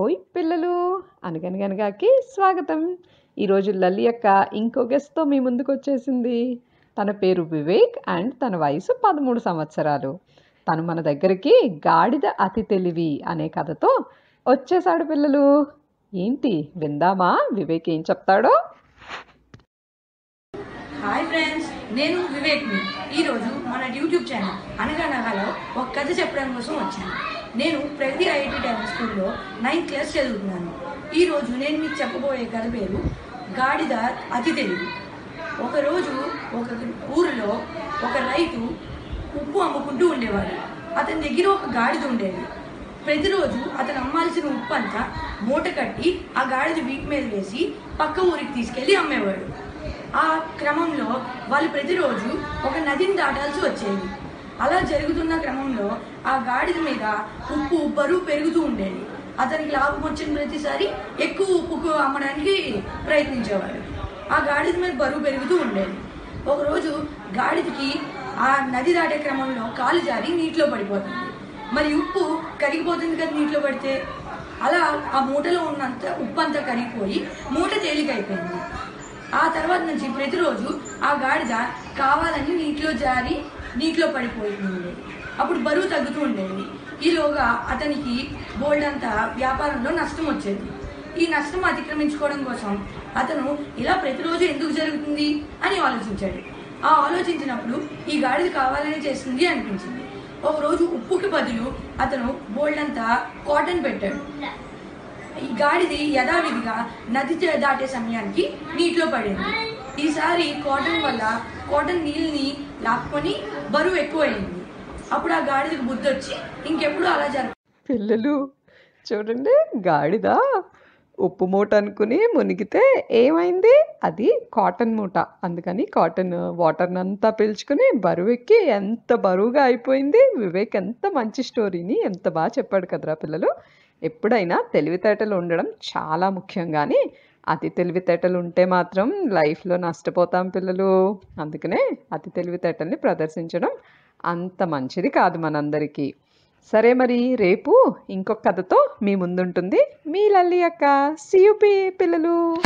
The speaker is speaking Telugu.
ఓయ్ పిల్లలు! అనగనగనగాకి స్వాగతం. ఈరోజు లలి యొక్క ఇంకో గెస్ట్తో మీ ముందుకు వచ్చేసింది తన పేరు వివేక్ అండ్ తన వయసు పదమూడు సంవత్సరాలు. తను మన దగ్గరికి గాడిద అతి తెలివి అనే కథతో వచ్చేసాడు పిల్లలు. ఏంటి విందామా? వివేక్ ఏం చెప్తాడో? హాయ్ ఫ్రెండ్స్ నేను వివేక్ని. ఈరోజు మన యూట్యూబ్ ఛానల్ అనగానగాలో ఒక కథ చెప్పడం కోసం వచ్చాను. నేను ప్రగతి ఐఐటి టాలెంట్ స్కూల్లో నైన్త్ క్లాస్ చదువుతున్నాను. ఈరోజు నేను మీకు చెప్పబోయే కథ పేరు గాడిద అతి తెలివి. ఒకరోజు ఒక ఊరిలో ఒక రైతు ఉప్పు అమ్ముకుంటూ ఉండేవాడు. అతని దగ్గర ఒక గాడిద ఉండేది. ప్రతిరోజు అతను అమ్మాల్సిన ఉప్పు అంతా మూట కట్టి ఆ గాడిద వీక్ మీద వేసి పక్క ఊరికి తీసుకెళ్ళి అమ్మేవాడు. ఆ క్రమంలో వాళ్ళు ప్రతిరోజు ఒక నదిని దాటాల్సి వచ్చేది. అలా జరుగుతున్న క్రమంలో ఆ గాడిద మీద ఉప్పు బరువు పెరుగుతూ ఉండేది. అతనికి లాభం వచ్చిన ప్రతిసారి ఎక్కువ ఉప్పుకు అమ్మడానికి ప్రయత్నించేవాడు ఆ గాడిద మీద బరువు పెరుగుతూ ఉండేది. ఒకరోజు గాడిదకి ఆ నది దాటే క్రమంలో కాలు జారి నీటిలో పడిపోతుంది. మరి ఉప్పు కరిగిపోతుంది కదా నీటిలో పడితే? అలా ఆ మూటలో ఉన్నంత ఉప్పు అంతా కరిగిపోయి మూట తేలికైపోయింది. ఆ తర్వాత నుంచి ప్రతిరోజు ఆ గాడిద కావాలని నీటిలో జారి నీటిలో పడిపోతుంది అప్పుడు బరువు తగ్గుతూ ఉండేది. ఈలోగా అతనికి బోల్డ్ అంతా వ్యాపారంలో నష్టం వచ్చేది. ఈ నష్టం అతిక్రమించుకోవడం కోసం అతను ఇలా ప్రతిరోజు ఎందుకు జరుగుతుంది అని ఆలోచించాడు. ఆ ఆలోచించినప్పుడు ఈ గాడిద కావాలని చేస్తుంది అనిపించింది. ఒకరోజు ఉప్పుకి బదులు అతను బోల్డ్ అంతా కాటన్ పెట్టాడు. ఈ గాడిది యథావిధిగా నది దాటే సమయానికి నీటిలో పడింది. ఈసారి కాటన్ వల్ల కాటన్ నీళ్ళని లాక్కొని బరువు ఎక్కువైంది. అప్పుడు ఆ గాడిదకి బుద్ధి వచ్చి ఇంకెప్పుడు అలా జరగ పిల్లలు చూడండి గాడిద? ఉప్పు మూట అనుకుని మునిగితే ఏమైంది? అది కాటన్ మూట. అందుకని కాటన్ వాటర్ని అంతా పీల్చుకుని బరువు ఎక్కి ఎంత బరువుగా అయిపోయింది? వివేక్ ఎంత మంచి స్టోరీని ఎంత బాగా చెప్పాడు కదరా పిల్లలు. ఎప్పుడైనా తెలివితేటలు ఉండడం చాలా ముఖ్యం కానీ అతి తెలివితేటలు ఉంటే మాత్రం లైఫ్లో నష్టపోతాం పిల్లలు. అందుకనే అతి తెలివితేటల్ని ప్రదర్శించడం అంత మంచిది కాదు మనందరికీ. సరే మరి రేపు ఇంకొక కథతో మీ ముందుంటుంది మీ లల్లి అక్క. సియుపి పిల్లలు.